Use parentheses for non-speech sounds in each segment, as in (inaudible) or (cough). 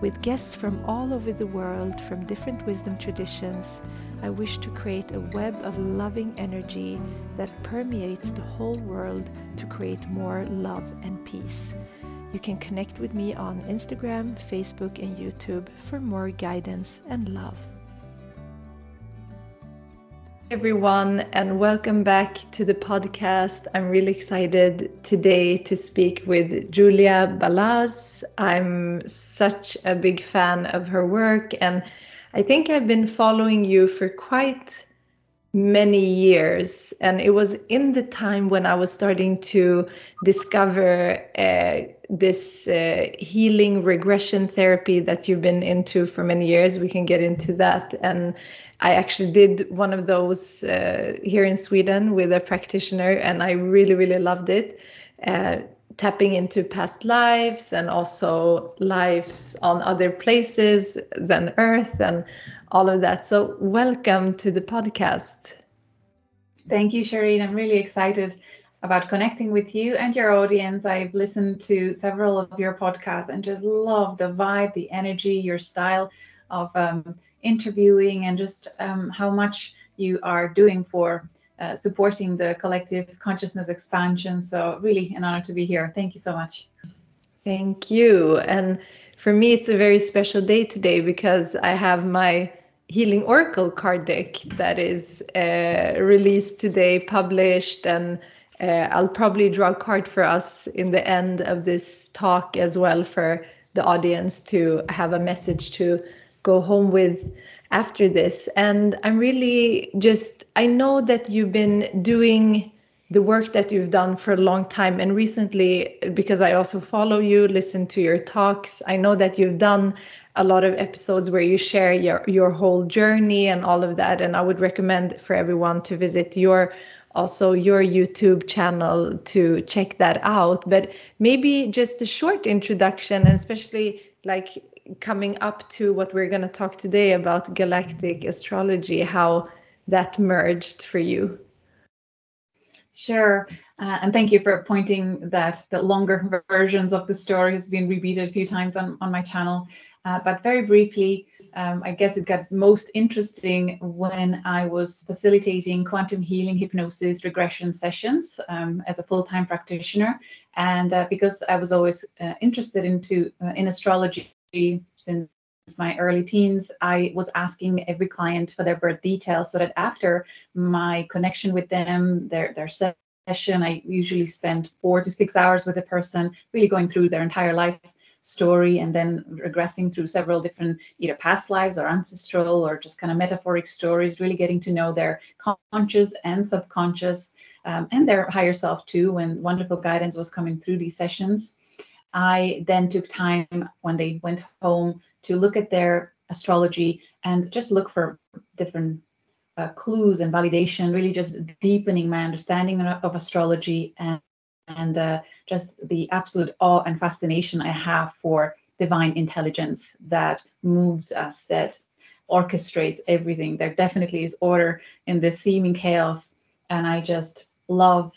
With guests from all over the world, from different wisdom traditions, I wish to create a web of loving energy that permeates the whole world to create more love and peace. You can connect with me on Instagram, Facebook, and YouTube for more guidance and love everyone, and welcome back to the podcast. I'm really excited today to speak with Julia Balaz. I'm such a big fan of her work, and I think I've been following you for quite many years. And it was in the time when I was starting to discover uh, this uh, healing regression therapy that you've been into for many years. We can get into that. And I actually did one of those uh, here in Sweden with a practitioner, and I really, really loved it. Uh, tapping into past lives and also lives on other places than Earth and all of that. So, welcome to the podcast. Thank you, Shireen. I'm really excited about connecting with you and your audience. I've listened to several of your podcasts and just love the vibe, the energy, your style of um, interviewing and just um, how much you are doing for uh, supporting the collective consciousness expansion. So, really an honor to be here. Thank you so much. Thank you. And for me, it's a very special day today because I have my Healing Oracle card deck that is uh, released today, published, and uh, I'll probably draw a card for us in the end of this talk as well for the audience to have a message to go home with after this. And I'm really just, I know that you've been doing the work that you've done for a long time. And recently, because I also follow you, listen to your talks, I know that you've done a lot of episodes where you share your, your whole journey and all of that. And I would recommend for everyone to visit your also your YouTube channel to check that out. But maybe just a short introduction, and especially like coming up to what we're going to talk today about galactic astrology, how that merged for you. Sure. Uh, and thank you for pointing that the longer versions of the story has been repeated a few times on, on my channel. Uh, but very briefly, um, I guess it got most interesting when I was facilitating quantum healing hypnosis regression sessions um, as a full-time practitioner. And uh, because I was always uh, interested into uh, in astrology since my early teens, I was asking every client for their birth details so that after my connection with them, their their session, I usually spend four to six hours with a person, really going through their entire life story and then regressing through several different either past lives or ancestral or just kind of metaphoric stories, really getting to know their conscious and subconscious um, and their higher self too when wonderful guidance was coming through these sessions. I then took time when they went home to look at their astrology and just look for different uh, clues and validation, really just deepening my understanding of astrology and, and uh, just the absolute awe and fascination I have for divine intelligence that moves us, that orchestrates everything. There definitely is order in this seeming chaos. And I just love,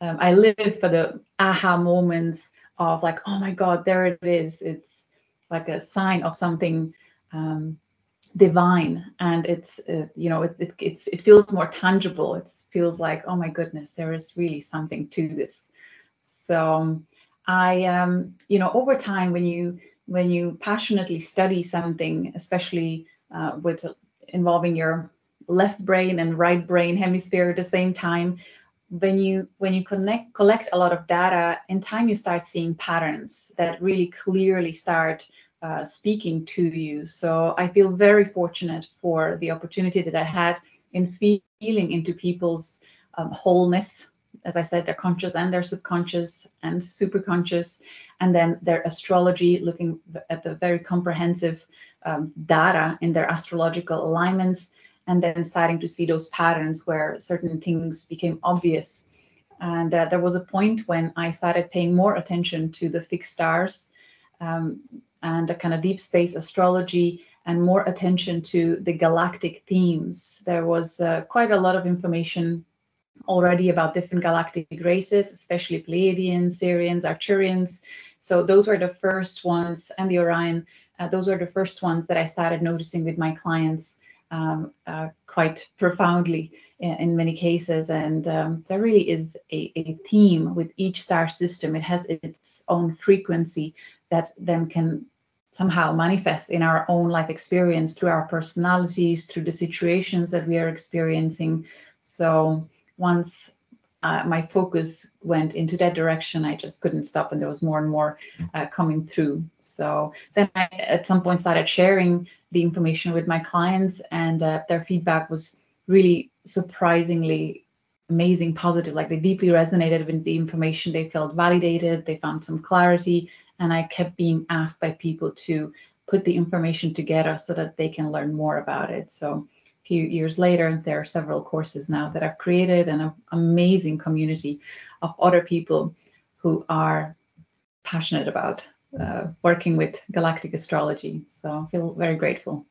um, I live for the aha moments of like, oh my God, there it is. It's like a sign of something um, divine, and it's uh, you know it, it it's it feels more tangible. It feels like, oh my goodness, there is really something to this. So um, I um, you know over time when you when you passionately study something, especially uh, with involving your left brain and right brain hemisphere at the same time when you when you connect collect a lot of data in time you start seeing patterns that really clearly start uh, speaking to you. So i feel very fortunate for the opportunity that i had in feeling into people's um, wholeness. As i said their conscious and their subconscious and superconscious. And then their astrology looking at the very comprehensive um, data in their astrological alignments and then starting to see those patterns where certain things became obvious. And uh, there was a point when I started paying more attention to the fixed stars um, and a kind of deep space astrology and more attention to the galactic themes. There was uh, quite a lot of information already about different galactic races, especially Pleiadians, Sirians, Arcturians. So those were the first ones, and the Orion. Uh, those were the first ones that I started noticing with my clients um, uh, quite profoundly in, in, many cases. And um, there really is a, a, theme with each star system. It has its own frequency that then can somehow manifest in our own life experience through our personalities, through the situations that we are experiencing. So once uh, my focus went into that direction, I just couldn't stop, and there was more and more uh, coming through. So then I, at some point, started sharing the information with my clients, and uh, their feedback was really surprisingly amazing, positive. Like they deeply resonated with the information. They felt validated. They found some clarity, and I kept being asked by people to put the information together so that they can learn more about it. So few years later, there are several courses now that I've created and an amazing community of other people who are passionate about uh, working with galactic astrology. So I feel very grateful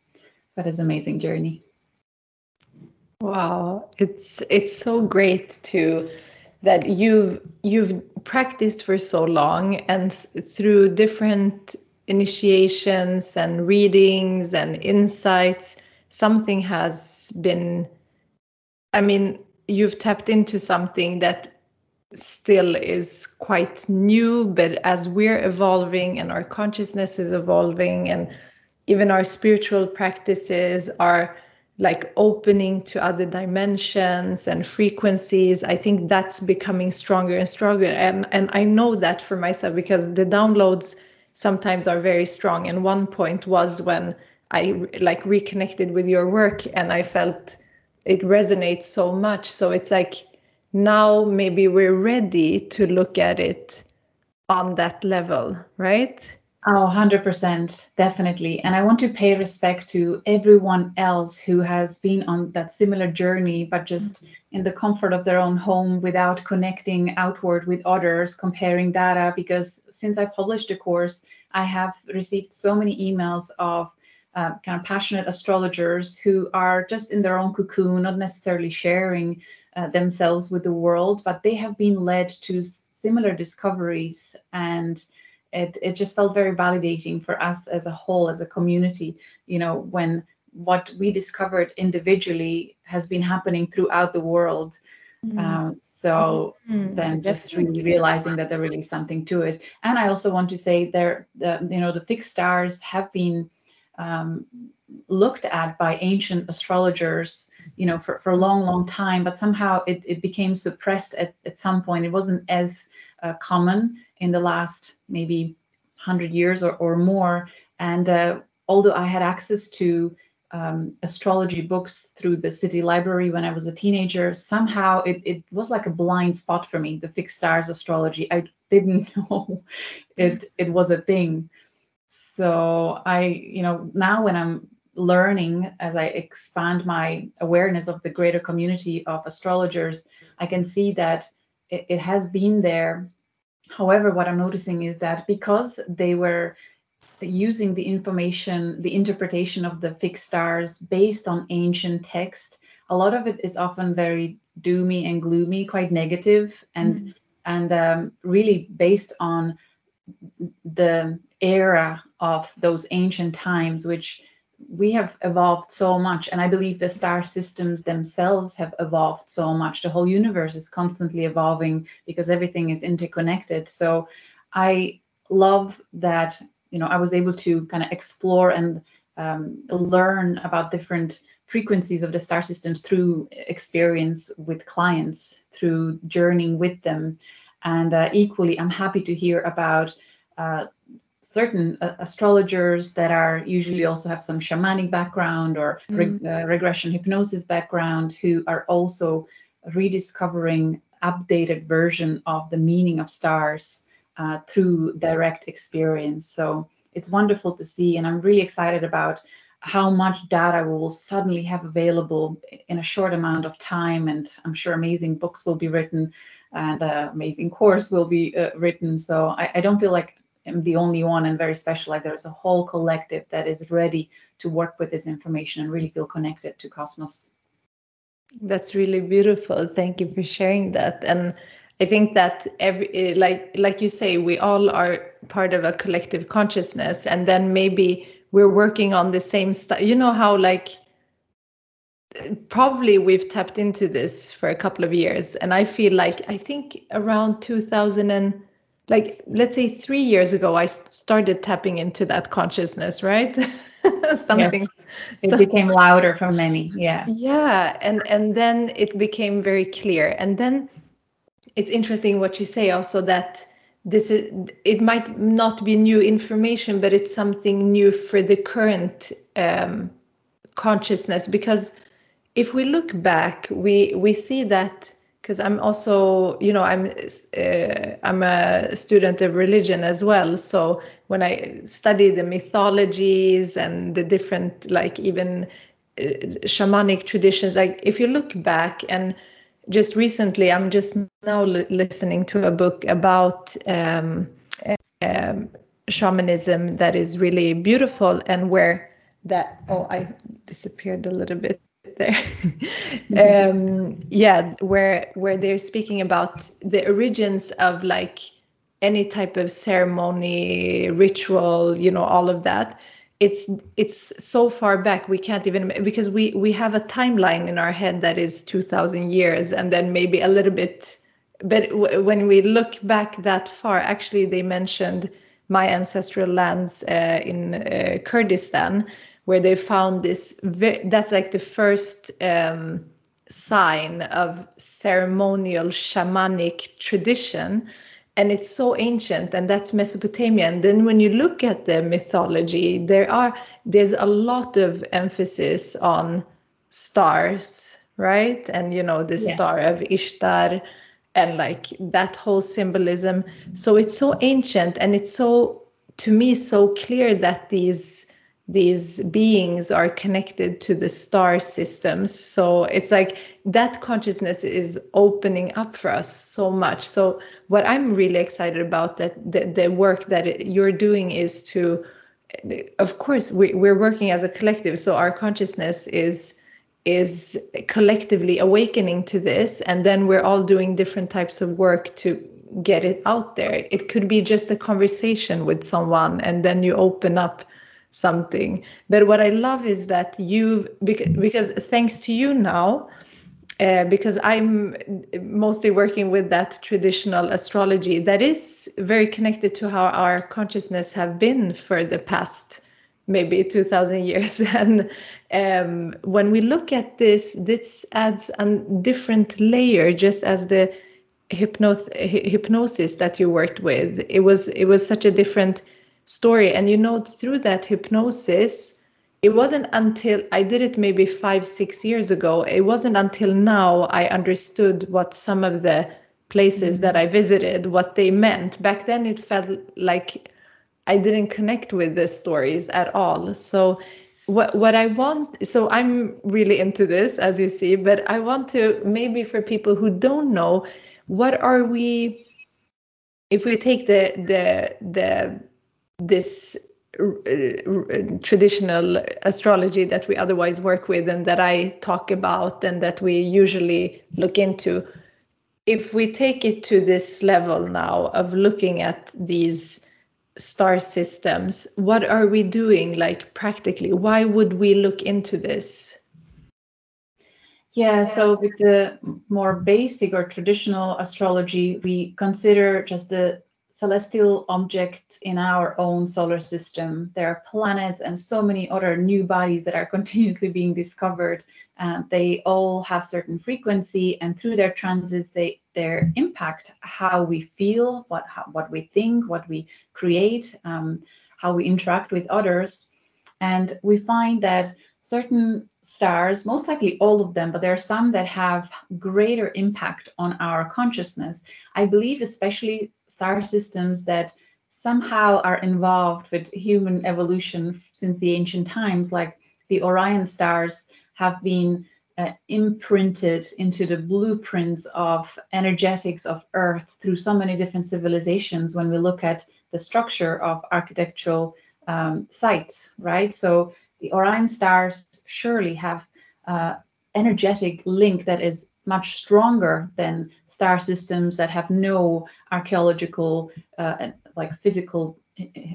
for this amazing journey. Wow, it's it's so great to that you've you've practiced for so long and through different initiations and readings and insights something has been i mean you've tapped into something that still is quite new but as we're evolving and our consciousness is evolving and even our spiritual practices are like opening to other dimensions and frequencies i think that's becoming stronger and stronger. And and i know that for myself because the downloads sometimes are very strong. And one point was when I like reconnected with your work and I felt it resonates so much. So it's like now maybe we're ready to look at it on that level, right? Oh, 100%, definitely. And I want to pay respect to everyone else who has been on that similar journey, but just mm-hmm. in the comfort of their own home without connecting outward with others, comparing data. Because since I published the course, I have received so many emails of uh, kind of passionate astrologers who are just in their own cocoon, not necessarily sharing uh, themselves with the world, but they have been led to similar discoveries. And it, it just felt very validating for us as a whole, as a community, you know, when what we discovered individually has been happening throughout the world. Mm. Um, so mm, then just really realizing that there really is something to it. And I also want to say there, the, you know, the fixed stars have been um, looked at by ancient astrologers, you know, for, for a long, long time, but somehow it, it became suppressed at, at some point. It wasn't as uh, common in the last maybe 100 years or, or more. And uh, although I had access to um, astrology books through the city library when I was a teenager, somehow it, it was like a blind spot for me, the fixed stars astrology. I didn't (laughs) know it, it was a thing so i you know now when i'm learning as i expand my awareness of the greater community of astrologers i can see that it, it has been there however what i'm noticing is that because they were using the information the interpretation of the fixed stars based on ancient text a lot of it is often very doomy and gloomy quite negative and mm-hmm. and um, really based on the era of those ancient times, which we have evolved so much. And I believe the star systems themselves have evolved so much. The whole universe is constantly evolving because everything is interconnected. So I love that, you know, I was able to kind of explore and um, learn about different frequencies of the star systems through experience with clients, through journeying with them. And uh, equally, I'm happy to hear about uh, certain uh, astrologers that are usually also have some shamanic background or mm. uh, regression hypnosis background who are also rediscovering updated version of the meaning of stars uh, through direct experience. So it's wonderful to see, and I'm really excited about how much data we will suddenly have available in a short amount of time. And I'm sure amazing books will be written and an amazing course will be uh, written. So I, I, don't feel like I'm the only one and very special. Like there's a whole collective that is ready to work with this information and really feel connected to Cosmos. That's really beautiful. Thank you for sharing that. And I think that every eh, like like you say, we all are part of a collective consciousness, and then maybe we're working on the same stuff. You know how like probably we've tapped into this for a couple of years, and I feel like I think around 2000 and like let's say three years ago, I started tapping into that consciousness, right? (laughs) Something. Yes. It so, became louder for many. Yeah. Yeah, and and then it became very clear, and then it's interesting what you say also that this is it might not be new information but it's something new for the current um, consciousness because if we look back we we see that because i'm also you know i'm uh, i'm a student of religion as well. So when i study the mythologies and the different like even uh, shamanic traditions like if you look back and just recently, I'm just now listening to a book about um, um, shamanism that is really beautiful and where that oh I disappeared a little bit there. (laughs) (laughs) Um, yeah where where they're speaking about the origins of like any type of ceremony ritual you know all of that. It's it's so far back we can't even because we we have a timeline in our head that is 2000 years and then maybe a little bit but w- when we look back that far actually they mentioned my ancestral lands uh, in uh, kurdistan where they found this ve- that's like the first um, sign of ceremonial shamanic tradition. And it's so ancient and that's mesopotamia. And then when you look at the mythology there are there's a lot of emphasis on stars right? And you know the yeah. star of ishtar and like that whole symbolism. So it's so ancient and it's so to me so clear that these these beings are connected to the star systems. So it's like that consciousness is opening up for us so much. So what i'm really excited about that the, the work that you're doing is to of course we, we're working as a collective. So our consciousness is is collectively awakening to this. And then we're all doing different types of work to get it out there. It could be just a conversation with someone and then you open up something. But what I love is that you because, because thanks to you now, uh, because I'm mostly working with that traditional astrology that is very connected to how our consciousness have been for the past maybe 2000 years (laughs) and um, when we look at this this adds a different layer just as the hypnoth- hypnosis that you worked with it was it was such a different story. And you know, through that hypnosis, it wasn't until I did it maybe five, six years ago, it wasn't until now I understood what some of the places mm-hmm. that I visited, what they meant. Back then, it felt like I didn't connect with the stories at all. So, what what I want, so I'm really into this, as you see, but I want to maybe for people who don't know, what are we? If we take the the the this uh, traditional astrology that we otherwise work with and that I talk about and that we usually look into. If we take it to this level now of looking at these star systems, what are we doing like practically? Why would we look into this? Yeah, so with the more basic or traditional astrology, we consider just the celestial objects in our own solar system. There are planets and so many other new bodies that are (laughs) continuously being discovered. Uh, they all have certain frequency, and through their transits, they their impact how we feel, what how, what we think, what we create, um, how we interact with others, and we find that certain stars, most likely all of them, but there are some that have greater impact on our consciousness. I believe, especially star systems that somehow are involved with human evolution since the ancient times, like the Orion stars have been uh, imprinted into the blueprints of energetics of Earth through so many different civilizations when we look at the structure of architectural um, sites, right? So the Orion stars surely have uh, energetic link that is much stronger than star systems that have no archaeological, uh, like physical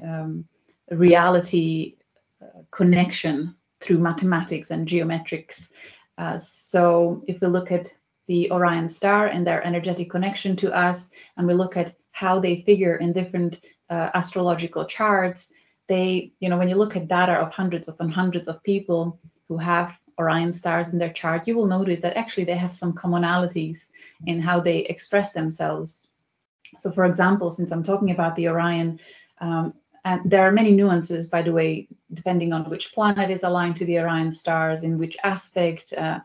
um, reality uh, connection through mathematics and geometrics. Uh, so if we look at the Orion star and their energetic connection to us, and we look at how they figure in different uh, astrological charts, they, you know, when you look at data of hundreds of hundreds of people who have Orion stars in their chart, you will notice that actually they have some commonalities in how they express themselves. So, for example, since I'm talking about the Orion, um, and there are many nuances, by the way, depending on which planet is aligned to the Orion stars, in which aspect, uh,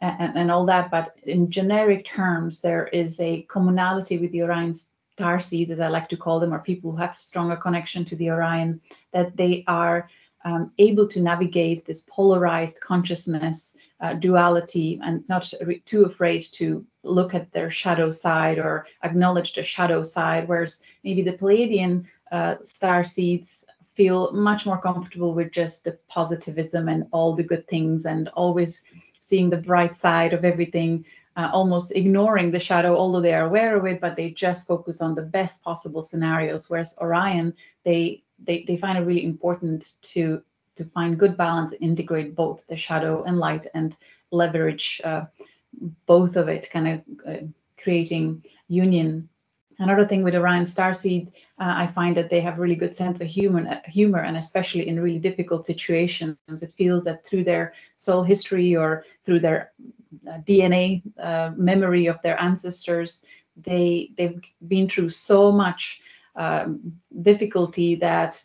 and, and all that. But in generic terms, there is a commonality with the Orion star seeds, as I like to call them, or people who have stronger connection to the Orion, that they are um, able to navigate this polarized consciousness uh, duality and not re- too afraid to look at their shadow side or acknowledge the shadow side, whereas maybe the Pleiadian uh, star seeds feel much more comfortable with just the positivism and all the good things and always seeing the bright side of everything uh, almost ignoring the shadow although they are aware of it but they just focus on the best possible scenarios whereas orion they they, they find it really important to to find good balance integrate both the shadow and light and leverage uh, both of it kind of uh, creating union. Another thing with Orion Starseed, uh, I find that they have really good sense of humor, humor, and especially in really difficult situations, it feels that through their soul history or through their uh, DNA uh, memory of their ancestors, they they've been through so much um, difficulty that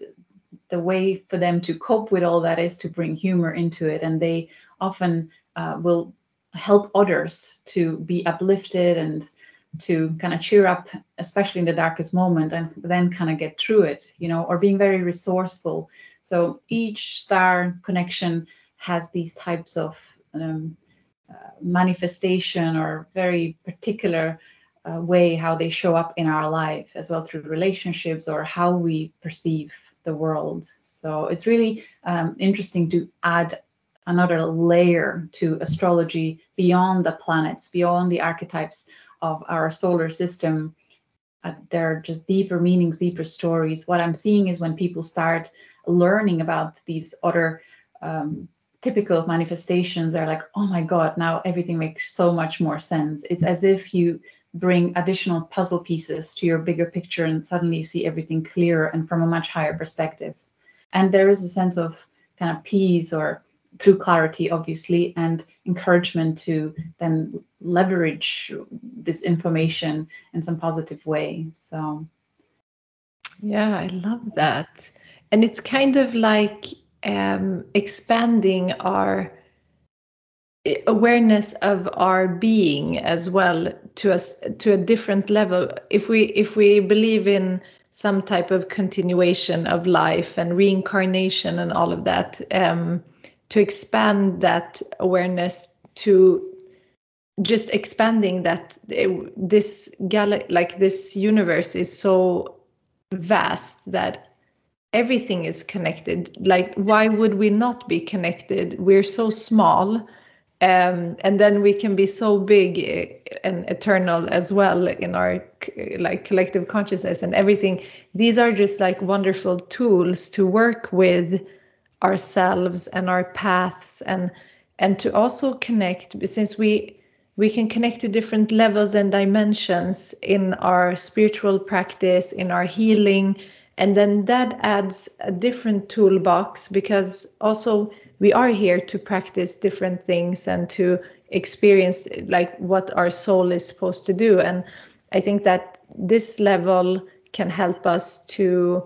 the way for them to cope with all that is to bring humor into it, and they often uh, will help others to be uplifted and to kind of cheer up, especially in the darkest moment, and then kind of get through it, you know, or being very resourceful. So each star connection has these types of um, uh, manifestation or very particular uh, way how they show up in our life as well through relationships or how we perceive the world. So it's really um, interesting to add another layer to astrology beyond the planets, beyond the archetypes of our solar system. Uh, there are just deeper meanings, deeper stories. What I'm seeing is when people start learning about these other um, typical manifestations, they're like, oh my God, now everything makes so much more sense. It's as if you bring additional puzzle pieces to your bigger picture and suddenly you see everything clearer and from a much higher perspective. And there is a sense of kind of peace or through clarity, obviously, and encouragement to then leverage this information in some positive way. So, yeah, I love that. And it's kind of like um, expanding our awareness of our being as well to us to a different level. If we if we believe in some type of continuation of life and reincarnation and all of that um, to expand that awareness to just expanding that it, this gal like this universe is so vast that everything is connected. Like why would we not be connected? We're so small um, and then we can be so big eh, and eternal as well in our like collective consciousness and everything. These are just like wonderful tools to work with ourselves and our paths and and to also connect since we we can connect to different levels and dimensions in our spiritual practice in our healing. And then that adds a different toolbox because also we are here to practice different things and to experience like what our soul is supposed to do and i think that this level can help us to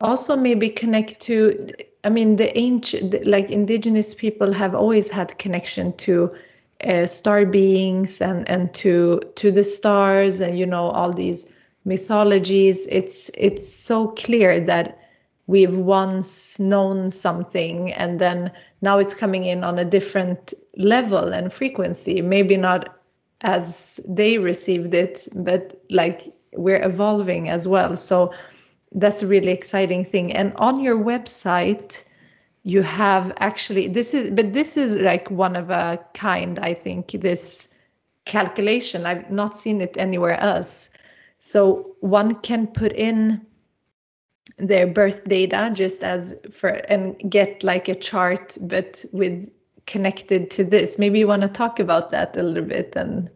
also maybe connect to I mean, the ancient, like indigenous people have always had connection to uh, star beings and and to to the stars and you know all these mythologies. It's it's so clear that we've once known something and then now it's coming in on a different level and frequency. Maybe not as they received it but like we're evolving as well. So that's a really exciting thing. And on your website you have actually this is but this is like one of a kind i think this calculation. I've not seen it anywhere else. So one can put in their birth data just as for and get like a chart but with connected to this maybe you want to talk about that a little bit and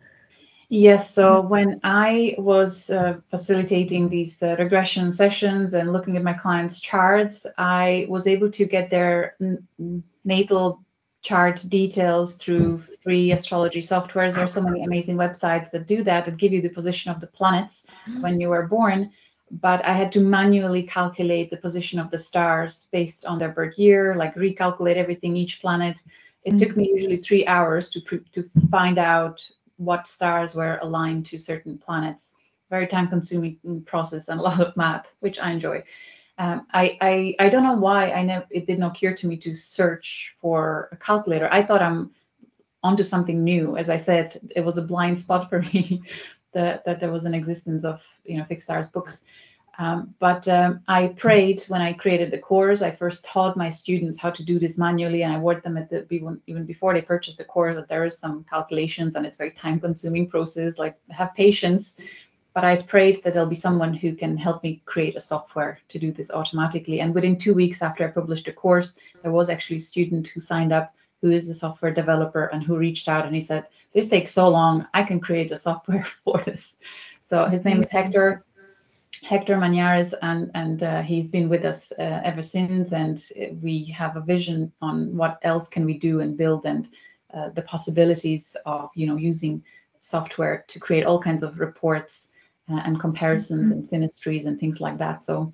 Yes, so when I was uh, facilitating these uh, regression sessions and looking at my clients' charts, I was able to get their natal chart details through free astrology softwares. There are so many amazing websites that do that, that give you the position of the planets when you were born. But I had to manually calculate the position of the stars based on their birth year, like recalculate everything, each planet. It mm-hmm. took me usually three hours to to find out what stars were aligned to certain planets. Very time consuming process and a lot of math, which I enjoy. Um, I, I, I don't know why I never it did not occur to me to search for a calculator. I thought I'm onto something new. As I said, it was a blind spot for (laughs) me that, that there was an existence of you know fixed stars books. Um, but um, I prayed when I created the course. I first taught my students how to do this manually, and I warned them at the even before they purchased the course that there is some calculations and it's very time-consuming process. Like have patience. But I prayed that there'll be someone who can help me create a software to do this automatically. And within two weeks after I published the course, there was actually a student who signed up who is a software developer and who reached out and he said, "This takes so long. I can create a software (laughs) for this." So his name is Hector Hector Mañares, and and uh, he's been with us uh, ever since. And we have a vision on what else can we do and build, and uh, the possibilities of you know using software to create all kinds of reports uh, and comparisons mm-hmm. and synastries and things like that. So.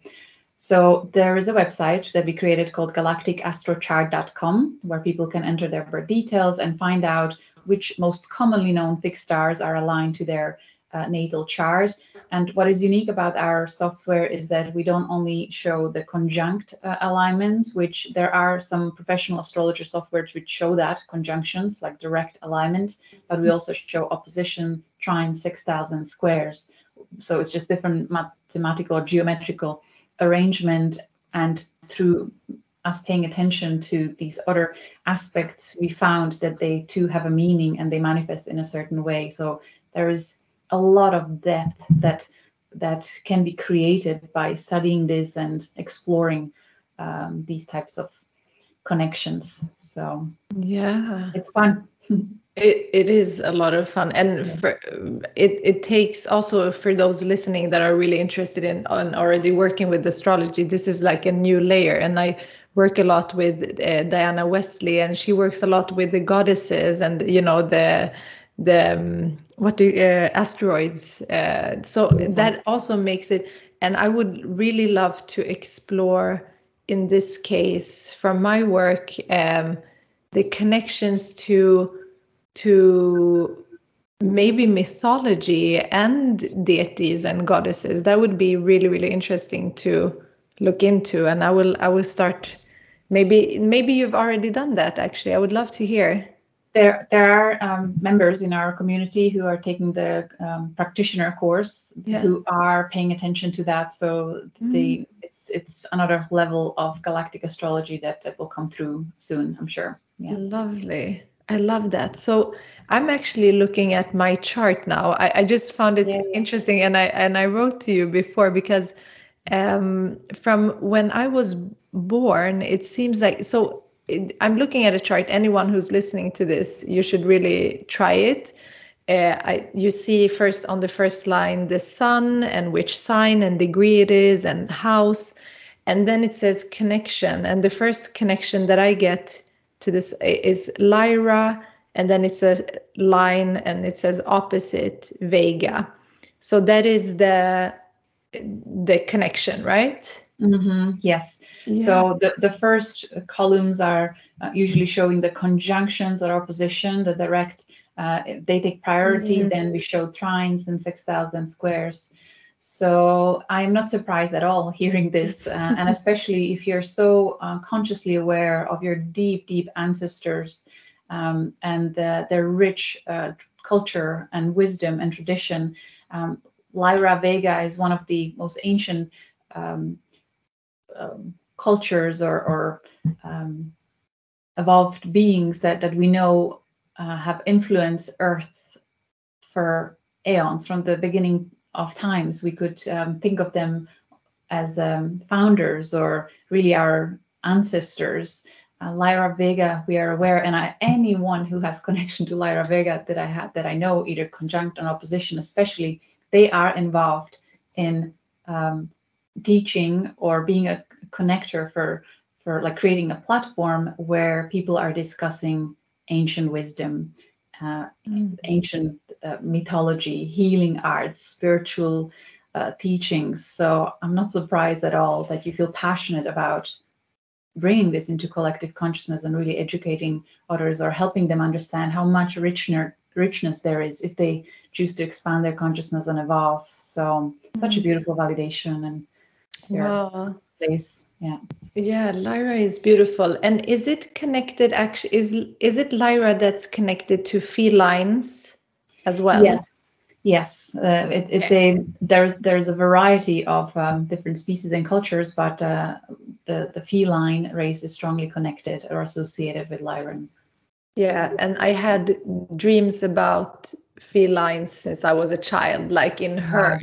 So there is a website that we created called galacticastrochart.com where people can enter their birth details and find out which most commonly known fixed stars are aligned to their uh, natal chart. And what is unique about our software is that we don't only show the conjunct uh, alignments, which there are some professional astrologer softwares which show that conjunctions, like direct alignment, but we also show opposition, trine, sextiles, and squares. So it's just different mathematical or geometrical arrangement. And through us paying attention to these other aspects, we found that they too have a meaning and they manifest in a certain way. So there is a lot of depth that that can be created by studying this and exploring um, these types of connections. So yeah, it's fun. (laughs) It, it is a lot of fun. And for, it, it takes also for those listening that are really interested in on already working with astrology this is like a new layer. And i work a lot with uh, diana wesley and she works a lot with the goddesses and you know the the um, what do uh, asteroids. Uh, so that also makes it and i would really love to explore in this case from my work um, the connections to to maybe mythology and deities and goddesses. That would be really really interesting to look into and i will i will start. Maybe maybe you've already done that actually. I would love to hear. There there are um, members in our community who are taking the um, practitioner course yeah. who are paying attention to that. So mm. the it's it's another level of galactic astrology that, that will come through soon i'm sure. Yeah. Lovely i love that so i'm actually looking at my chart now i, I just found it yeah. interesting and i and i wrote to you before because um, from when i was born it seems like so I'm looking at a chart. Anyone who's listening to this, you should really try it. Uh, I, you see first on the first line the sun and which sign and degree it is and house, and then it says connection. And the first connection that I get to this is Lyra, and then it says line and it says opposite Vega. So that is the the connection, right? Mm-hmm. Yes. Yeah. So the, the first columns are uh, usually showing the conjunctions or opposition, the direct, uh, they take priority. Mm-hmm. Then we show trines and sextiles and squares. So I'm not surprised at all (laughs) hearing this, uh, and (laughs) especially if you're so uh, consciously aware of your deep, deep ancestors um, and the, their rich uh, culture and wisdom and tradition. Um, Lyra Vega is one of the most ancient um, um cultures or, or um, evolved beings that, that we know uh, have influenced Earth for aeons from the beginning of times. We could um, think of them as um, founders or really our ancestors. Uh, Lyra Vega, we are aware, and I, anyone who has (laughs) connection to Lyra Vega that I have that I know, either conjunct and opposition, especially, they are involved in um, teaching or being a connector for for like creating a platform where people are discussing ancient wisdom, uh, mm. ancient uh, mythology, healing arts, spiritual uh, teachings. So I'm not surprised at all that you feel passionate about bringing this into collective consciousness and really educating others or helping them understand how much richness there is if they choose to expand their consciousness and evolve. So mm. such a mm. beautiful validation and wow. place. Yeah. Yeah, Lyra is beautiful. And is it connected actually is is it Lyra that's connected to felines as well? Yes. Yes, uh, it, it's okay. a there's there's a variety of um, different species and cultures, but uh, the the feline race is strongly connected or associated with Lyran. Yeah, and I had dreams about felines since I was a child, like in her.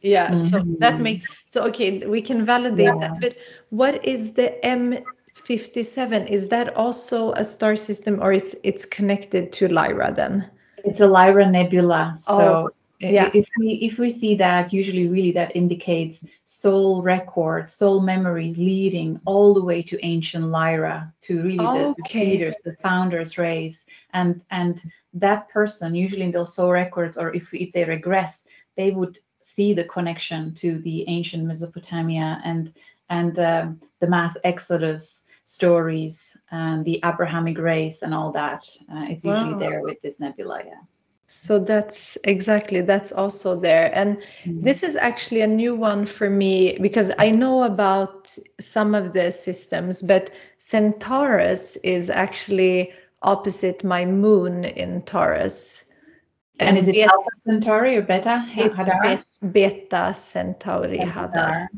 Yeah, mm-hmm. so that makes so okay. We can validate yeah. that, but what is the M57? Is that also a star system, or it's it's connected to Lyra then? It's a Lyra nebula. So oh, yeah. if we if we see that, usually really that indicates soul records, soul memories leading all the way to ancient Lyra, to really the, okay. the leaders, the founders race, and and that person usually in those soul records, or if if they regress, they would see the connection to the ancient Mesopotamia and and um, the mass exodus stories and the Abrahamic race and all that. Uh, it's wow. usually there with this nebula. Yeah. So that's exactly that's also there. And mm-hmm. this is actually a new one for me because I know about some of the systems, but Centaurus is actually opposite my moon in Taurus. And, and is it Alpha Centauri or Beta? Beta Centauri Hadar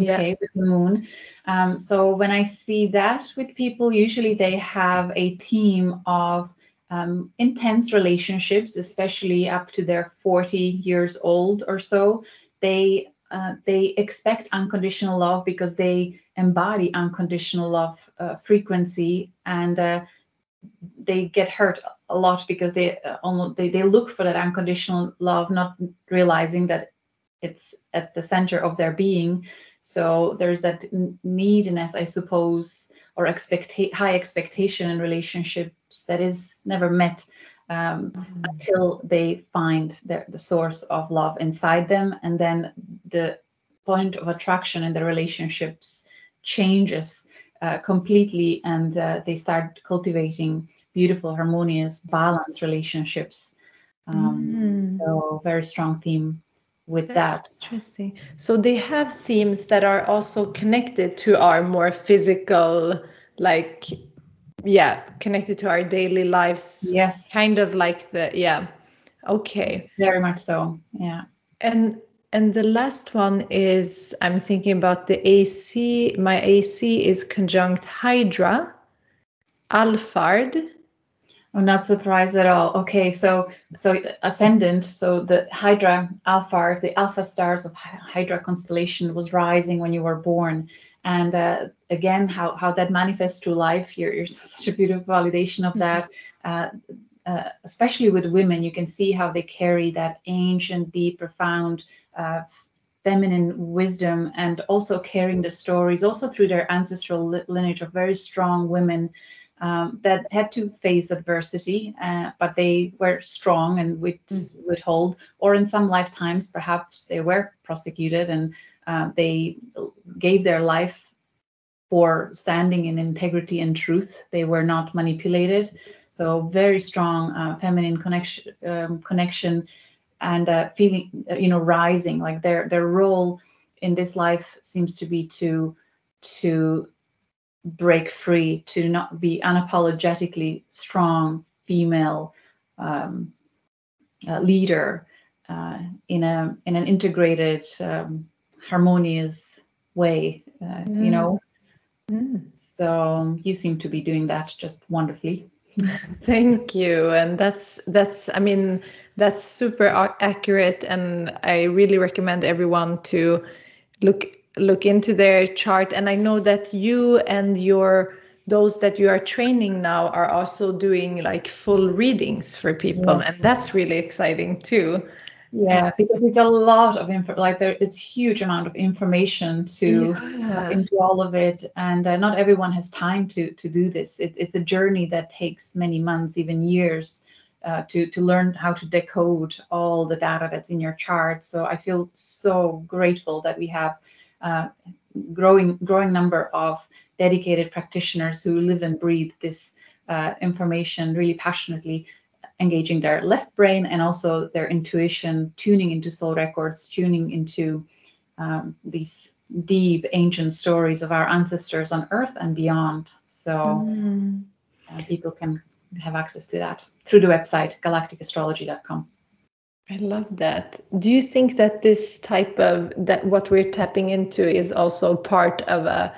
okay, yeah. with the moon. Um, so when I see that with people, usually they have a theme of um, intense relationships, especially up to their 40 years old or so. They uh, they expect unconditional love because they embody unconditional love uh, frequency and uh, they get hurt a lot because they uh, almost they, they look for that unconditional love not realizing that it's at the center of their being so there's that neediness, I suppose, or expecta- high expectation in relationships that is never met um, mm-hmm. until they find the, the source of love inside them. And then the point of attraction in the relationships changes uh, completely and uh, they start cultivating beautiful, harmonious, balanced relationships. Um, mm. So, very strong theme with That's that. Interesting. So they have themes that are also connected to our more physical, like, yeah, connected to our daily lives. Yes. Kind of like the, yeah. Okay. Very much so. Yeah. And and the last one is I'm thinking about the AC. My AC is conjunct Hydra, Alphard, I'm not surprised at all. Okay, so so ascendant, so the Hydra Alpha, the Alpha stars of Hydra constellation was rising when you were born, and uh, again, how how that manifests through life. You're, you're (laughs) such a beautiful validation of that. (laughs) Uh, uh, especially with women, you can see how they carry that ancient, deep, profound uh, feminine wisdom and also carrying the stories also through their ancestral lineage of very strong women um, that had to face adversity, uh, but they were strong and would mm. withhold. Or in some lifetimes, perhaps they were prosecuted and uh, they gave their life for standing in integrity and truth. They were not manipulated. So very strong uh, feminine connection. Um, connection and uh, feeling, uh, you know, rising. Like their their role in this life seems to be to to break free, to not be unapologetically strong female um, uh, leader uh, in a in an integrated, um, harmonious way. Uh, mm. You know. Mm. So you seem to be doing that just wonderfully. (laughs) Thank you, and that's that's. I mean, that's super accurate, and I really recommend everyone to look look into their chart. And I know that you and your those that you are training now are also doing like full readings for people, yes. and that's really exciting too yeah because it's a lot of info like there it's huge amount of information to yeah. uh, into all of it and uh, not everyone has time to to do this it, it's a journey that takes many months even years uh, to to learn how to decode all the data that's in your chart so i feel so grateful that we have uh, growing growing number of dedicated practitioners who live and breathe this uh, information really passionately engaging their left brain and also their intuition, tuning into soul records, tuning into um, these deep ancient stories of our ancestors on Earth and beyond. So mm. uh, people can have access to that through the website galacticastrology.com. I love that. Do you think that this type of that what we're tapping into is also part of a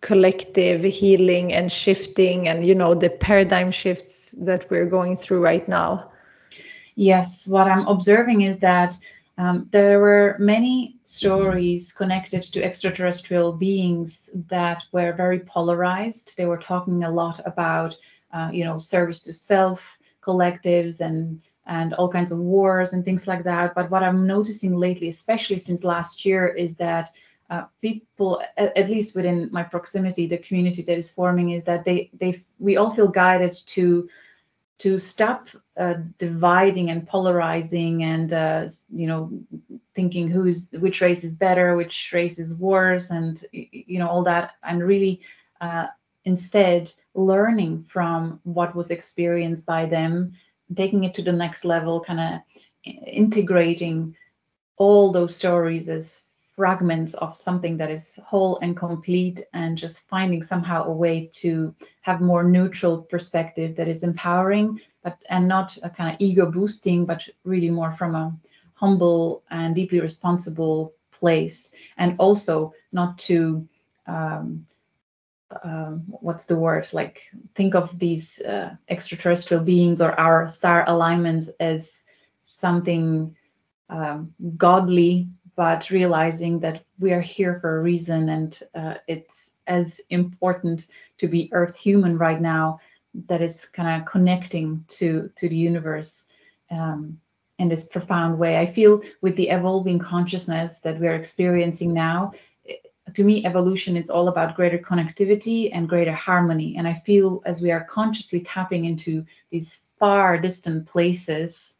collective healing and shifting and you know the paradigm shifts that we're going through right now? Yes. What i'm observing is that um, there were many stories connected to extraterrestrial beings that were very polarized. They were talking a lot about uh, you know service to self collectives and and all kinds of wars and things like that. But what i'm noticing lately especially since last year is that uh, people, at, at, least within my proximity, the community that is forming is that they they we all feel guided to to stop uh, dividing and polarizing and uh, you know thinking who's which race is better, which race is worse, and you know all that, and really uh, instead learning from what was experienced by them, taking it to the next level, kind of integrating all those stories as fragments of something that is whole and complete and just finding somehow a way to have more neutral perspective that is empowering but and not a kind of ego boosting but really more from a humble and deeply responsible place. And also not to um, uh, what's the word? Like think of these uh, extraterrestrial beings or our star alignments as something um, godly but realizing that we are here for a reason and uh, it's as important to be earth human right now that is kind of connecting to to the universe um, in this profound way. I feel with the evolving consciousness that we are experiencing now to me evolution is all about greater connectivity and greater harmony. And i feel as we are consciously tapping into these far distant places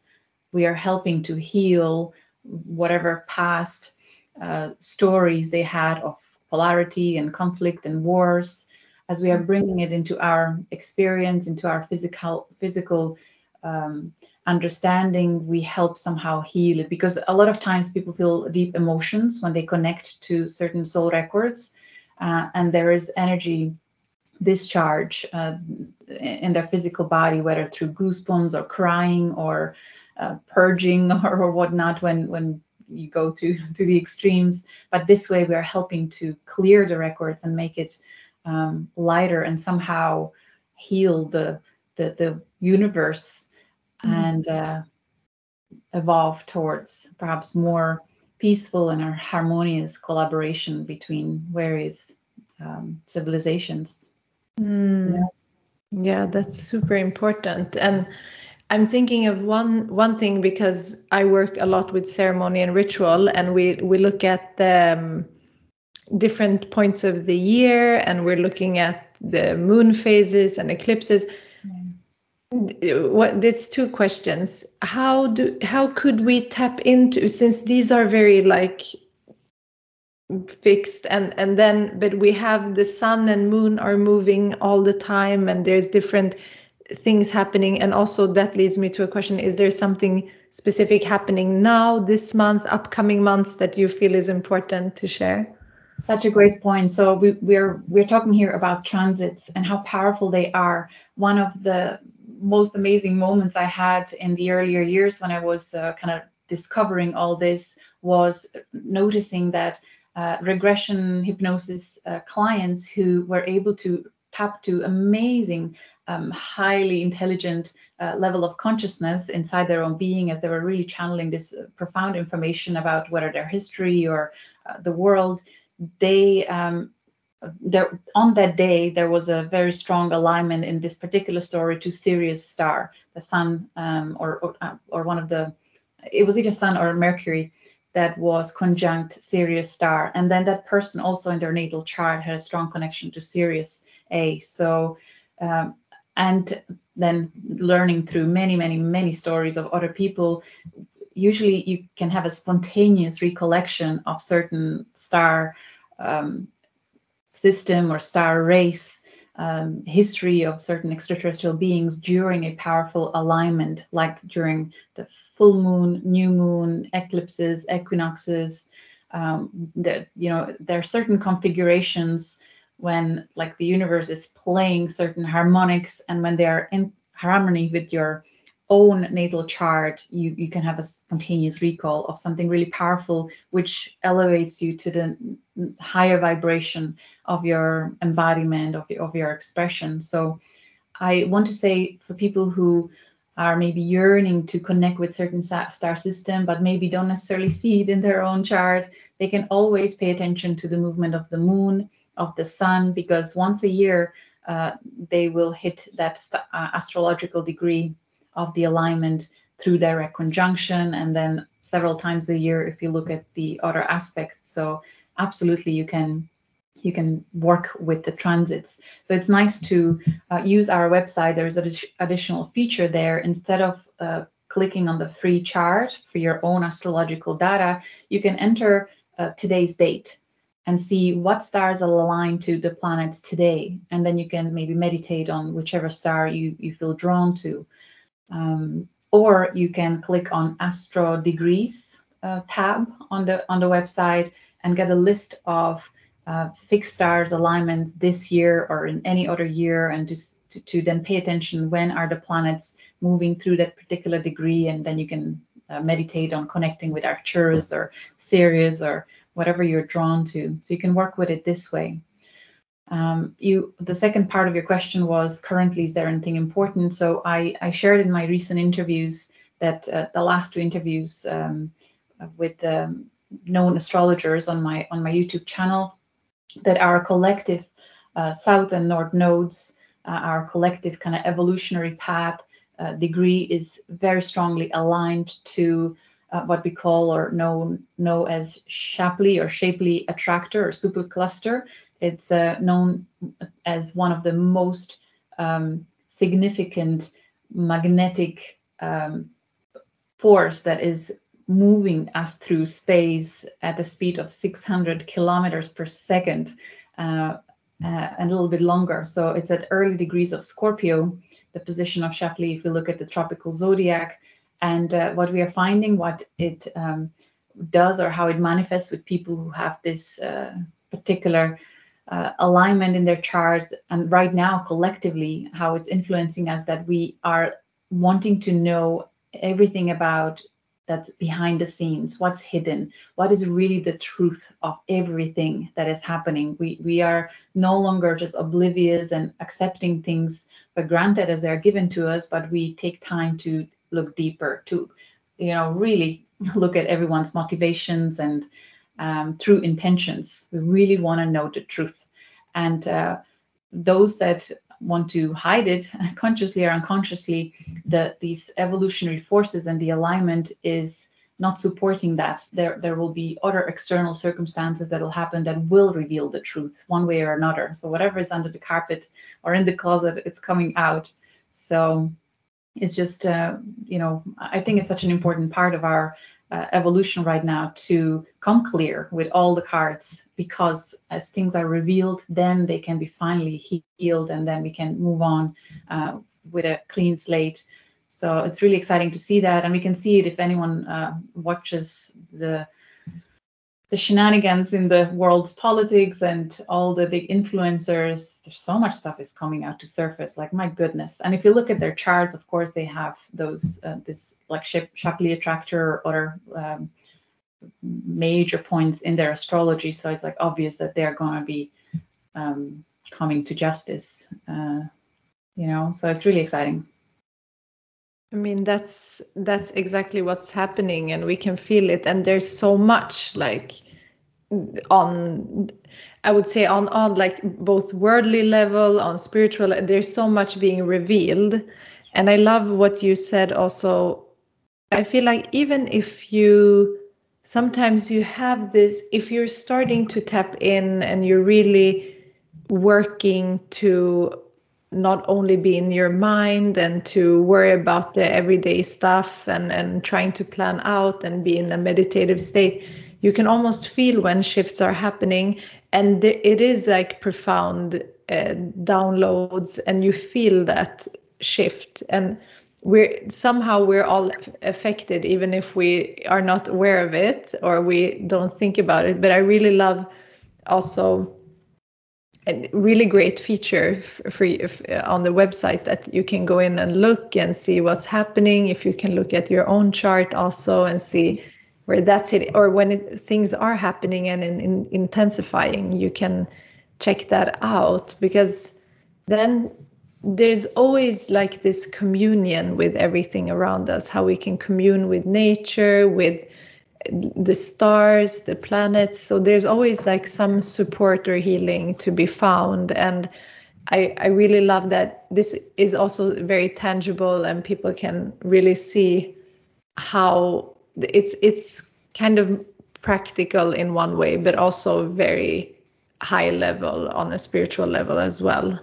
we are helping to heal whatever past uh, stories they had of polarity and conflict and wars as we are bringing it into our experience into our physical physical um, understanding we help somehow heal it. Because a lot of times people feel deep emotions when they connect to certain soul records uh, and there is energy discharge uh, in their physical body whether through goosebumps or crying or uh, purging (laughs) or, or whatnot when when you go to to the extremes. But this way we are helping to clear the records and make it um, lighter and somehow heal the the, the universe mm-hmm. and uh, evolve towards perhaps more peaceful and harmonious collaboration between various um, civilizations mm. yes. yeah that's super important and I'm thinking of one one thing because I work a lot with ceremony and ritual, and we we look at the um, different points of the year, and we're looking at the moon phases and eclipses. What there's two questions. How do how could we tap into since these are very like fixed and and then but we have the sun and moon are moving all the time and there's different things happening and also that leads me to a question is there something specific happening now, this month, upcoming months that you feel is important to share? Such a great point. So we, we're we're talking here about transits and how powerful they are. One of the most amazing moments I had in the earlier years when I was uh, kind of discovering all this was noticing that uh, regression hypnosis uh, clients who were able to tap to amazing, um, highly intelligent uh, level of consciousness inside their own being as they were really channeling this uh, profound information about whether their history or uh, the world. They um, there on that day there was a very strong alignment in this particular story to Sirius star, the sun, um, or or, uh, or one of the it was either sun or Mercury that was conjunct Sirius star, and then that person also in their natal chart had a strong connection to Sirius A. So, um, and then learning through many, many, many stories of other people, usually you can have a spontaneous recollection of certain star um, system or star race um, history of certain extraterrestrial beings during a powerful alignment, like during the full moon, new moon, eclipses, equinoxes. Um, that you know there are certain configurations when like the universe is playing certain harmonics, and when they are in harmony with your own natal chart, you, you can have a spontaneous recall of something really powerful, which elevates you to the higher vibration of your embodiment, of, of your expression. So I want to say for people who are maybe yearning to connect with certain star system, but maybe don't necessarily (laughs) see it in their own chart, they can always pay attention to the movement of the moon, of the sun, because once a year, uh, they will hit that uh, astrological degree of the alignment through direct conjunction and then several times a year if you look at the other aspects. So absolutely you can you can work with the transits. So it's nice to uh, use our website. There's an additional feature there. Instead of uh, clicking on the free chart for your own astrological data you can enter uh, today's date and see what stars are aligned to the planets today. And then you can maybe meditate on whichever star you you feel drawn to um, or you can click on Astro Degrees uh, tab on the on the website and get a list of uh, fixed stars alignments this year or in any other year, and just to, to, then pay attention when are the planets moving through that particular degree, and then you can uh, meditate on connecting with Arcturus or Sirius or whatever you're drawn to. So you can work with it this way. Um, you, the second part of your question was currently, is there anything important? So I, I shared in my recent interviews that uh, the last two interviews um, with um, known astrologers on my on my YouTube channel, that our collective uh, south and north nodes, uh, our collective kind of evolutionary path uh, degree is very strongly aligned to uh, what we call or know know as Shapley or Shapley attractor or supercluster, it's uh, known as one of the most um, significant magnetic um, force that is moving us through space at a speed of 600 kilometers per second uh, uh, and a little bit longer. So it's at early degrees of Scorpio, the position of Shapley, if we look at the tropical zodiac. And uh, what we are finding, what it um, does or how it manifests with people who have this uh, particular uh, alignment in their chart and right now collectively how it's influencing us that we are wanting to know everything about that's behind the scenes what's hidden what is really the truth of everything that is happening we we are no longer just oblivious and accepting things for granted as they're given to us but we take time to look deeper to you know really (laughs) look at everyone's motivations and um, through intentions. We really want to know the truth. And uh, those that want to hide it (laughs) consciously or unconsciously, the, these evolutionary forces and the alignment is not supporting that. There, there will be other external circumstances that will happen that will reveal the truth one way or another. So whatever is under the carpet or in the closet, it's coming out. So it's just, uh, you know, I think it's such an important part of our uh, evolution right now to come clear with all the cards because as things are revealed then they can be finally healed and then we can move on uh, with a clean slate. So it's really exciting to see that, and we can see it if anyone uh, watches the the shenanigans in the world's politics and all the big influencers. There's so much stuff is coming out to surface. Like my goodness! And if you look at their charts, of course they have those uh, this like Shapley attractor or other um, major points in their astrology. So it's like obvious that they're going to be um, coming to justice. Uh, you know, so it's really exciting. I mean that's that's exactly what's happening and we can feel it. And there's so much like on I would say on on like both worldly level on spiritual there's so much being revealed. And I love what you said also. I feel like even if you sometimes you have this if you're starting to tap in and you're really working to not only be in your mind and to worry about the everyday stuff and, and trying to plan out and be in a meditative state, you can almost feel when shifts are happening. And it is like profound uh, downloads, and you feel that shift. And we're somehow we're all affected, even if we are not aware of it or we don't think about it. But I really love also a really great feature for you on the website that you can go in and look and see what's happening. If you can look at your own chart also and see where that's it, or when it, things are happening and in, in intensifying, you can check that out because then there's always like this communion with everything around us, how we can commune with nature, with the stars, the planets. So there's always like some support or healing to be found. And I, I really love that this is also very tangible and people can really see how it's it's kind of practical in one way, but also very high level on a spiritual level as well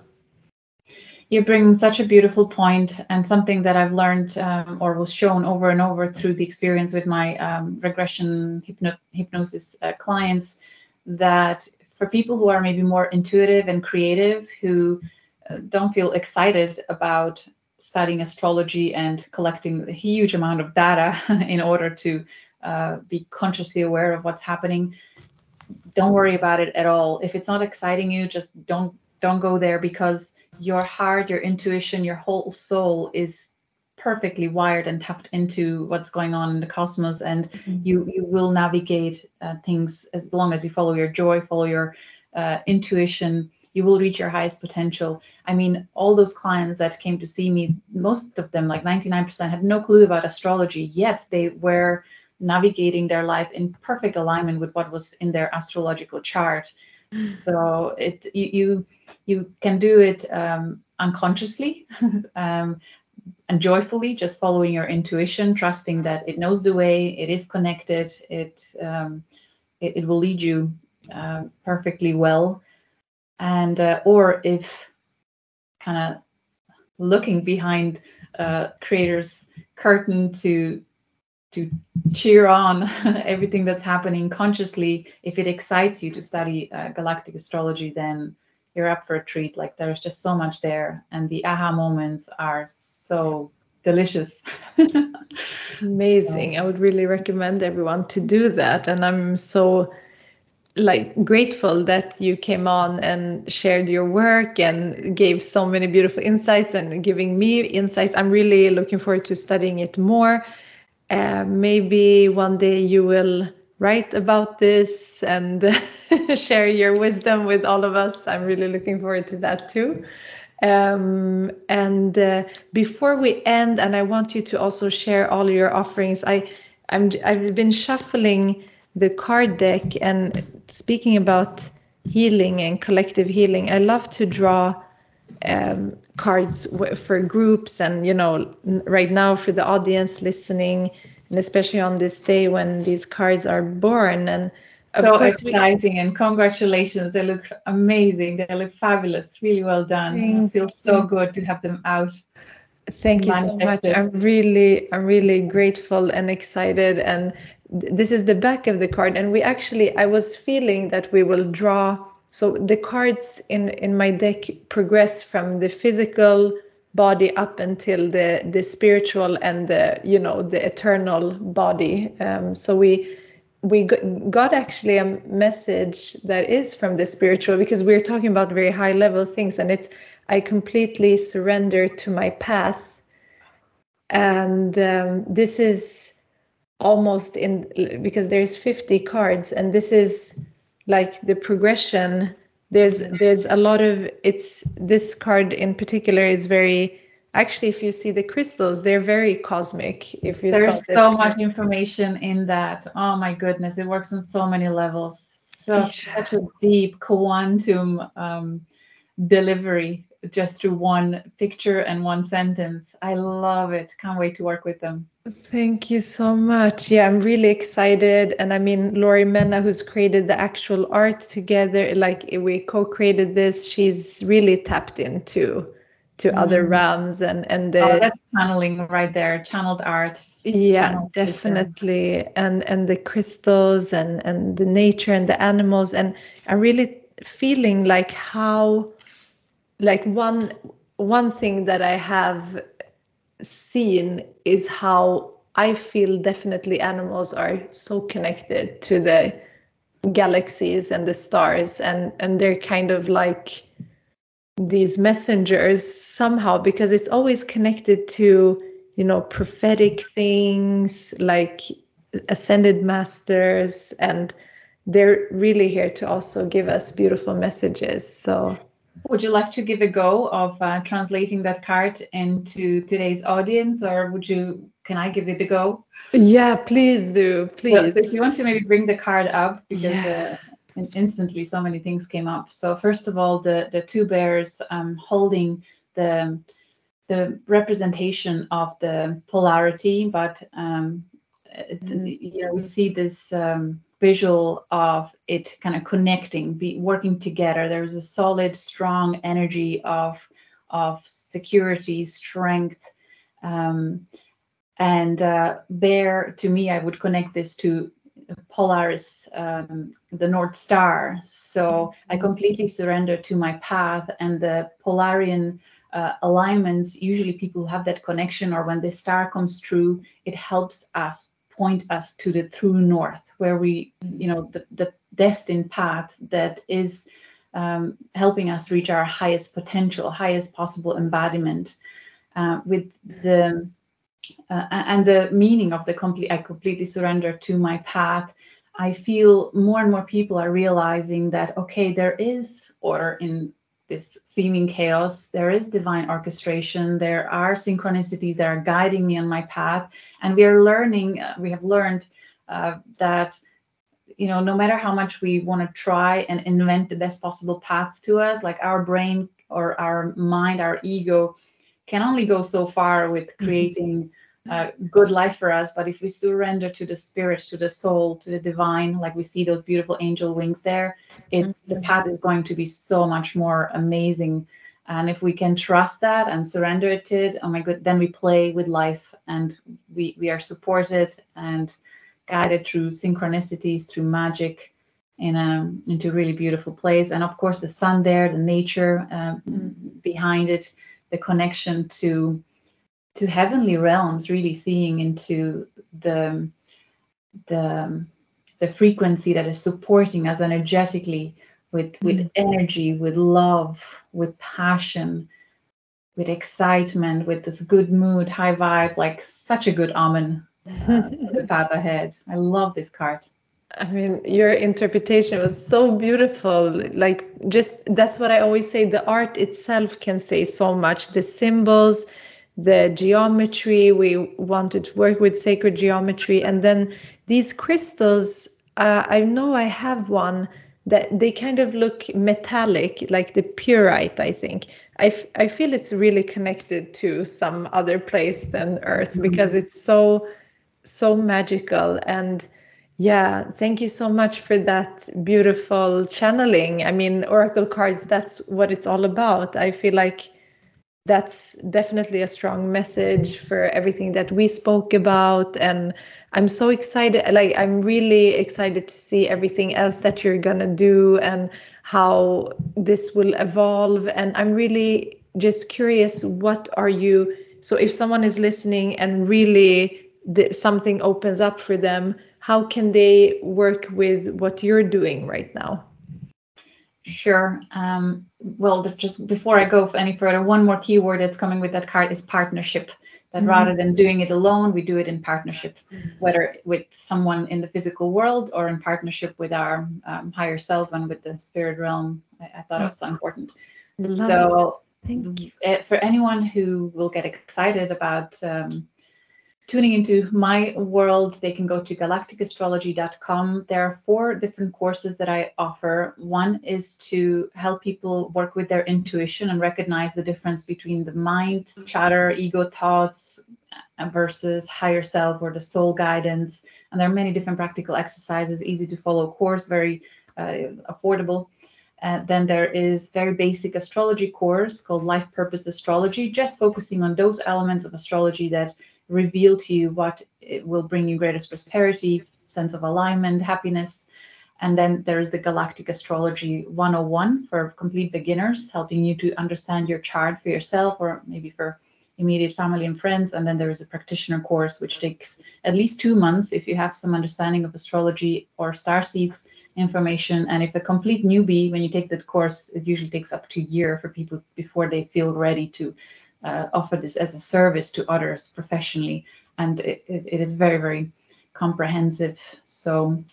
you bring such a beautiful point and something that I've learned um, or was shown over and over through the experience with my um, regression hypno- hypnosis uh, clients that for people who are maybe more intuitive and creative who uh, don't feel excited about studying astrology and collecting a huge amount of data (laughs) in order to uh, be consciously aware of what's happening don't worry about it at all. If it's not exciting you just don't don't go there because your heart, your intuition, your whole soul is perfectly wired and tapped into what's going on in the cosmos. And mm-hmm. you you will navigate uh, things as long as you follow your joy follow your uh, intuition. You will reach your highest potential. I mean all those clients that came to see me most of them like 99% had no clue about astrology yet they were navigating their life in perfect alignment with what was in their astrological chart (laughs) so it you you, can do it um, unconsciously (laughs) um, and joyfully, just following your intuition, trusting that it knows the way, it is connected, it um, it, it, will lead you uh, perfectly well. And uh, or if kind of looking behind uh, creators curtain to to cheer on (laughs) everything that's happening consciously. If it excites you to study uh, galactic astrology then you're up for a treat. Like there's just so much there and the aha moments are so delicious. (laughs) Amazing. I would really recommend everyone to do that and i'm so like grateful that you came on and shared your work and gave so many beautiful insights and giving me insights. I'm really looking forward to studying it more uh, maybe one day you will write about this and (laughs) share your wisdom with all of us. I'm really looking forward to that too. Um, and uh, before we end, and I want you to also share all your offerings. I, I'm, I've been shuffling the card deck and speaking about healing and collective healing. I love to draw um, cards for groups and you know right now for the audience listening and especially on this day when these cards are born. And so exciting we... and congratulations. They look amazing. They look fabulous. Really well done. It feels so good to have them out Thank you so much. I'm really, I'm really grateful and excited. And this is the back of the card. And we actually, I was feeling that we will draw so the cards in in my deck progress from the physical body up until the the spiritual and the you know the eternal body. Um, so we we got actually a message that is from the spiritual because we're talking about very high level things and it's i completely surrender to my path. And um, this is almost in because there's 50 cards and this is like the progression there's there's a lot of it's this card in particular is very actually if you see the crystals they're very cosmic if you there's so much information in that. Oh my goodness it works on so many levels. Such yeah. such a deep quantum um, delivery just through one picture and one sentence. I love it. Can't wait to work with them Thank you so much. Yeah, I'm really excited. And I mean, Lori Menna, who's created the actual art together, like we co-created this, she's really tapped into to mm-hmm. other realms and and the oh, that's channeling right there, channeled art. Yeah, channeled definitely. And and the crystals and and the nature and the animals. And I'm really feeling like how like one one thing that I have seen is how I feel definitely animals are so connected to the galaxies and the stars and and they're kind of like these messengers somehow because it's always connected to you know prophetic things like ascended masters and they're really here to also give us beautiful messages. So would you like to give a go of uh, translating that card into today's audience, or would you? Can I give it a go? Yeah, please do. Please. So, so if you want to maybe bring the card up because yeah. uh, instantly so many things came up. So first of all, the the two bears um, holding the the representation of the polarity, but um, mm. you know we see this um, visual of it kind of connecting, be working together. There's a solid, strong energy of of security, strength, um, and uh, bear. To me, I would connect this to Polaris, um, the North Star. So I mm-hmm. completely surrender to my path and the Polarian. Uh, alignments usually people have that connection or when the star comes through it helps us point us to the true north, where we, you know, the, the destined path that is um, helping us reach our highest potential, highest possible embodiment. Uh, with the uh, and the meaning of the complete, I completely surrender to my path. I feel more and more people are realizing that okay, there is order in this seeming chaos. There is divine orchestration. There are synchronicities that are guiding me on my path. And we are learning, uh, we have learned uh, that, you know, no matter how much we want to try and invent the best possible paths to us, like our brain or our mind, our ego can only go so far with mm-hmm. creating. Mm-hmm uh, good life for us. But if we surrender to the spirit, to the soul, to the divine, like we see those beautiful angel wings there, it's mm-hmm. the path is going to be so much more amazing. And if we can trust that and surrender it to it, oh my god, then we play with life and we we are supported and guided through synchronicities, through magic, in a into a really beautiful place. And of course, the sun there, the nature um, mm-hmm. behind it, the connection to to heavenly realms, really seeing into the the the frequency that is supporting us energetically with mm. with energy, with love, with passion, with excitement, with this good mood, high vibe, like such a good omen uh, the (laughs) path ahead. I love this card. I mean, your interpretation was so beautiful. Like, just that's what I always say. The art itself can say so much. The symbols, the geometry. We wanted to work with sacred geometry. And then these crystals, uh, I know I have one that they kind of look metallic, like the pyrite, I think. I, f- I feel it's really connected to some other place than Earth mm-hmm. because it's so, so magical. And yeah, thank you so much for that beautiful channeling. I mean, Oracle cards, that's what it's all about. I feel like that's definitely a strong message for everything that we spoke about and i'm so excited like i'm really excited to see everything else that you're gonna do and how this will evolve and i'm really just curious, what are you? So if someone is listening and really something opens up for them, how can they work with what you're doing right now? Sure. Um, well, just before I go any further, one more keyword that's coming with that card is partnership. That mm-hmm. rather than doing it alone, we do it in partnership, mm-hmm. whether with someone in the physical world or in partnership with our um, higher self and with the spirit realm. I, I thought it was so important. Love so, eh, for anyone who will get excited about um, tuning into my world, they can go to galacticastrology.com. There are four different courses that I offer. One is to help people work with their intuition and recognize the difference between the mind, chatter, ego thoughts uh, versus higher self or the soul guidance. And there are many different practical exercises, easy to follow course, very uh, affordable. Uh, then there is very basic astrology course called Life Purpose Astrology, just focusing on those elements of astrology that reveal to you what it will bring you greatest prosperity, sense of alignment, happiness. And then there's the Galactic Astrology 101 for complete beginners, helping you to understand your chart for yourself or maybe for immediate family and friends. And then there is a practitioner course, which takes at least two months if you have some understanding of astrology or star seeds information. And if a complete newbie, when you take that course, it usually takes up to a year for people before they feel ready to offer this as a service to others professionally, and it, it is very, very comprehensive. So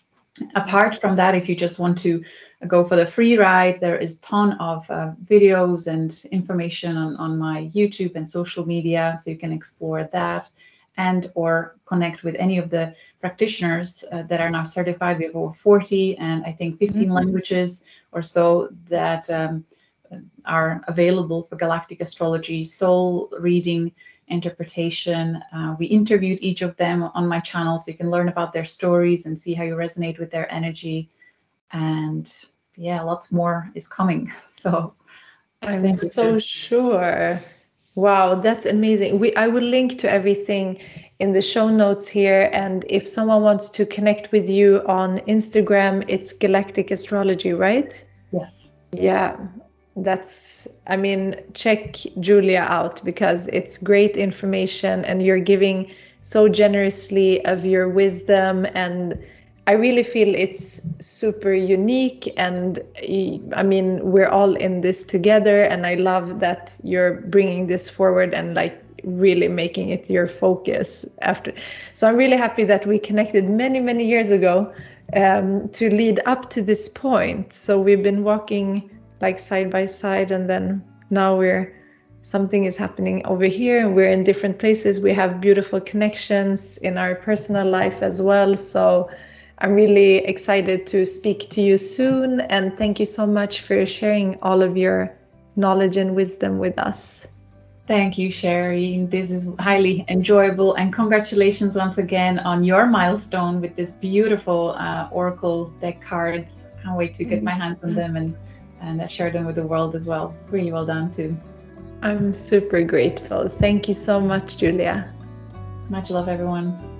apart from that, if you just want to go for the free ride, there is ton of uh, videos and information on, on my YouTube and social media, so you can explore that and or connect with any of the practitioners uh, that are now certified. We have over 40 and I think 15 mm-hmm. languages or so that um, are available for galactic astrology, soul reading, interpretation. Uh, we interviewed each of them on my channel so you can learn about their stories and see how you resonate with their energy. And yeah, lots more is coming. (laughs) So I'm so sure. Wow, that's amazing. We I will link to everything in the show notes here. And if someone wants to connect with you on Instagram, it's Galactic Astrology, right? Yes. Yeah that's i mean check julia out because it's great information and you're giving so generously of your wisdom and i really feel it's super unique and i mean we're all in this together and i love that you're bringing this forward and like really making it your focus after so i'm really happy that we connected many many years ago um, to lead up to this point. So we've been walking like side by side and then now we're something is happening over here and we're in different places we have beautiful connections in our personal life as well so i'm really excited to speak to you soon and thank you so much for sharing all of your knowledge and wisdom with us Thank you, Sherry. This is highly enjoyable, and congratulations once again on your milestone with this beautiful uh, Oracle deck cards. Can't wait to get my hands on them and and share them with the world as well. Really well done, too. I'm super grateful. Thank you so much, Julia. Much love, everyone.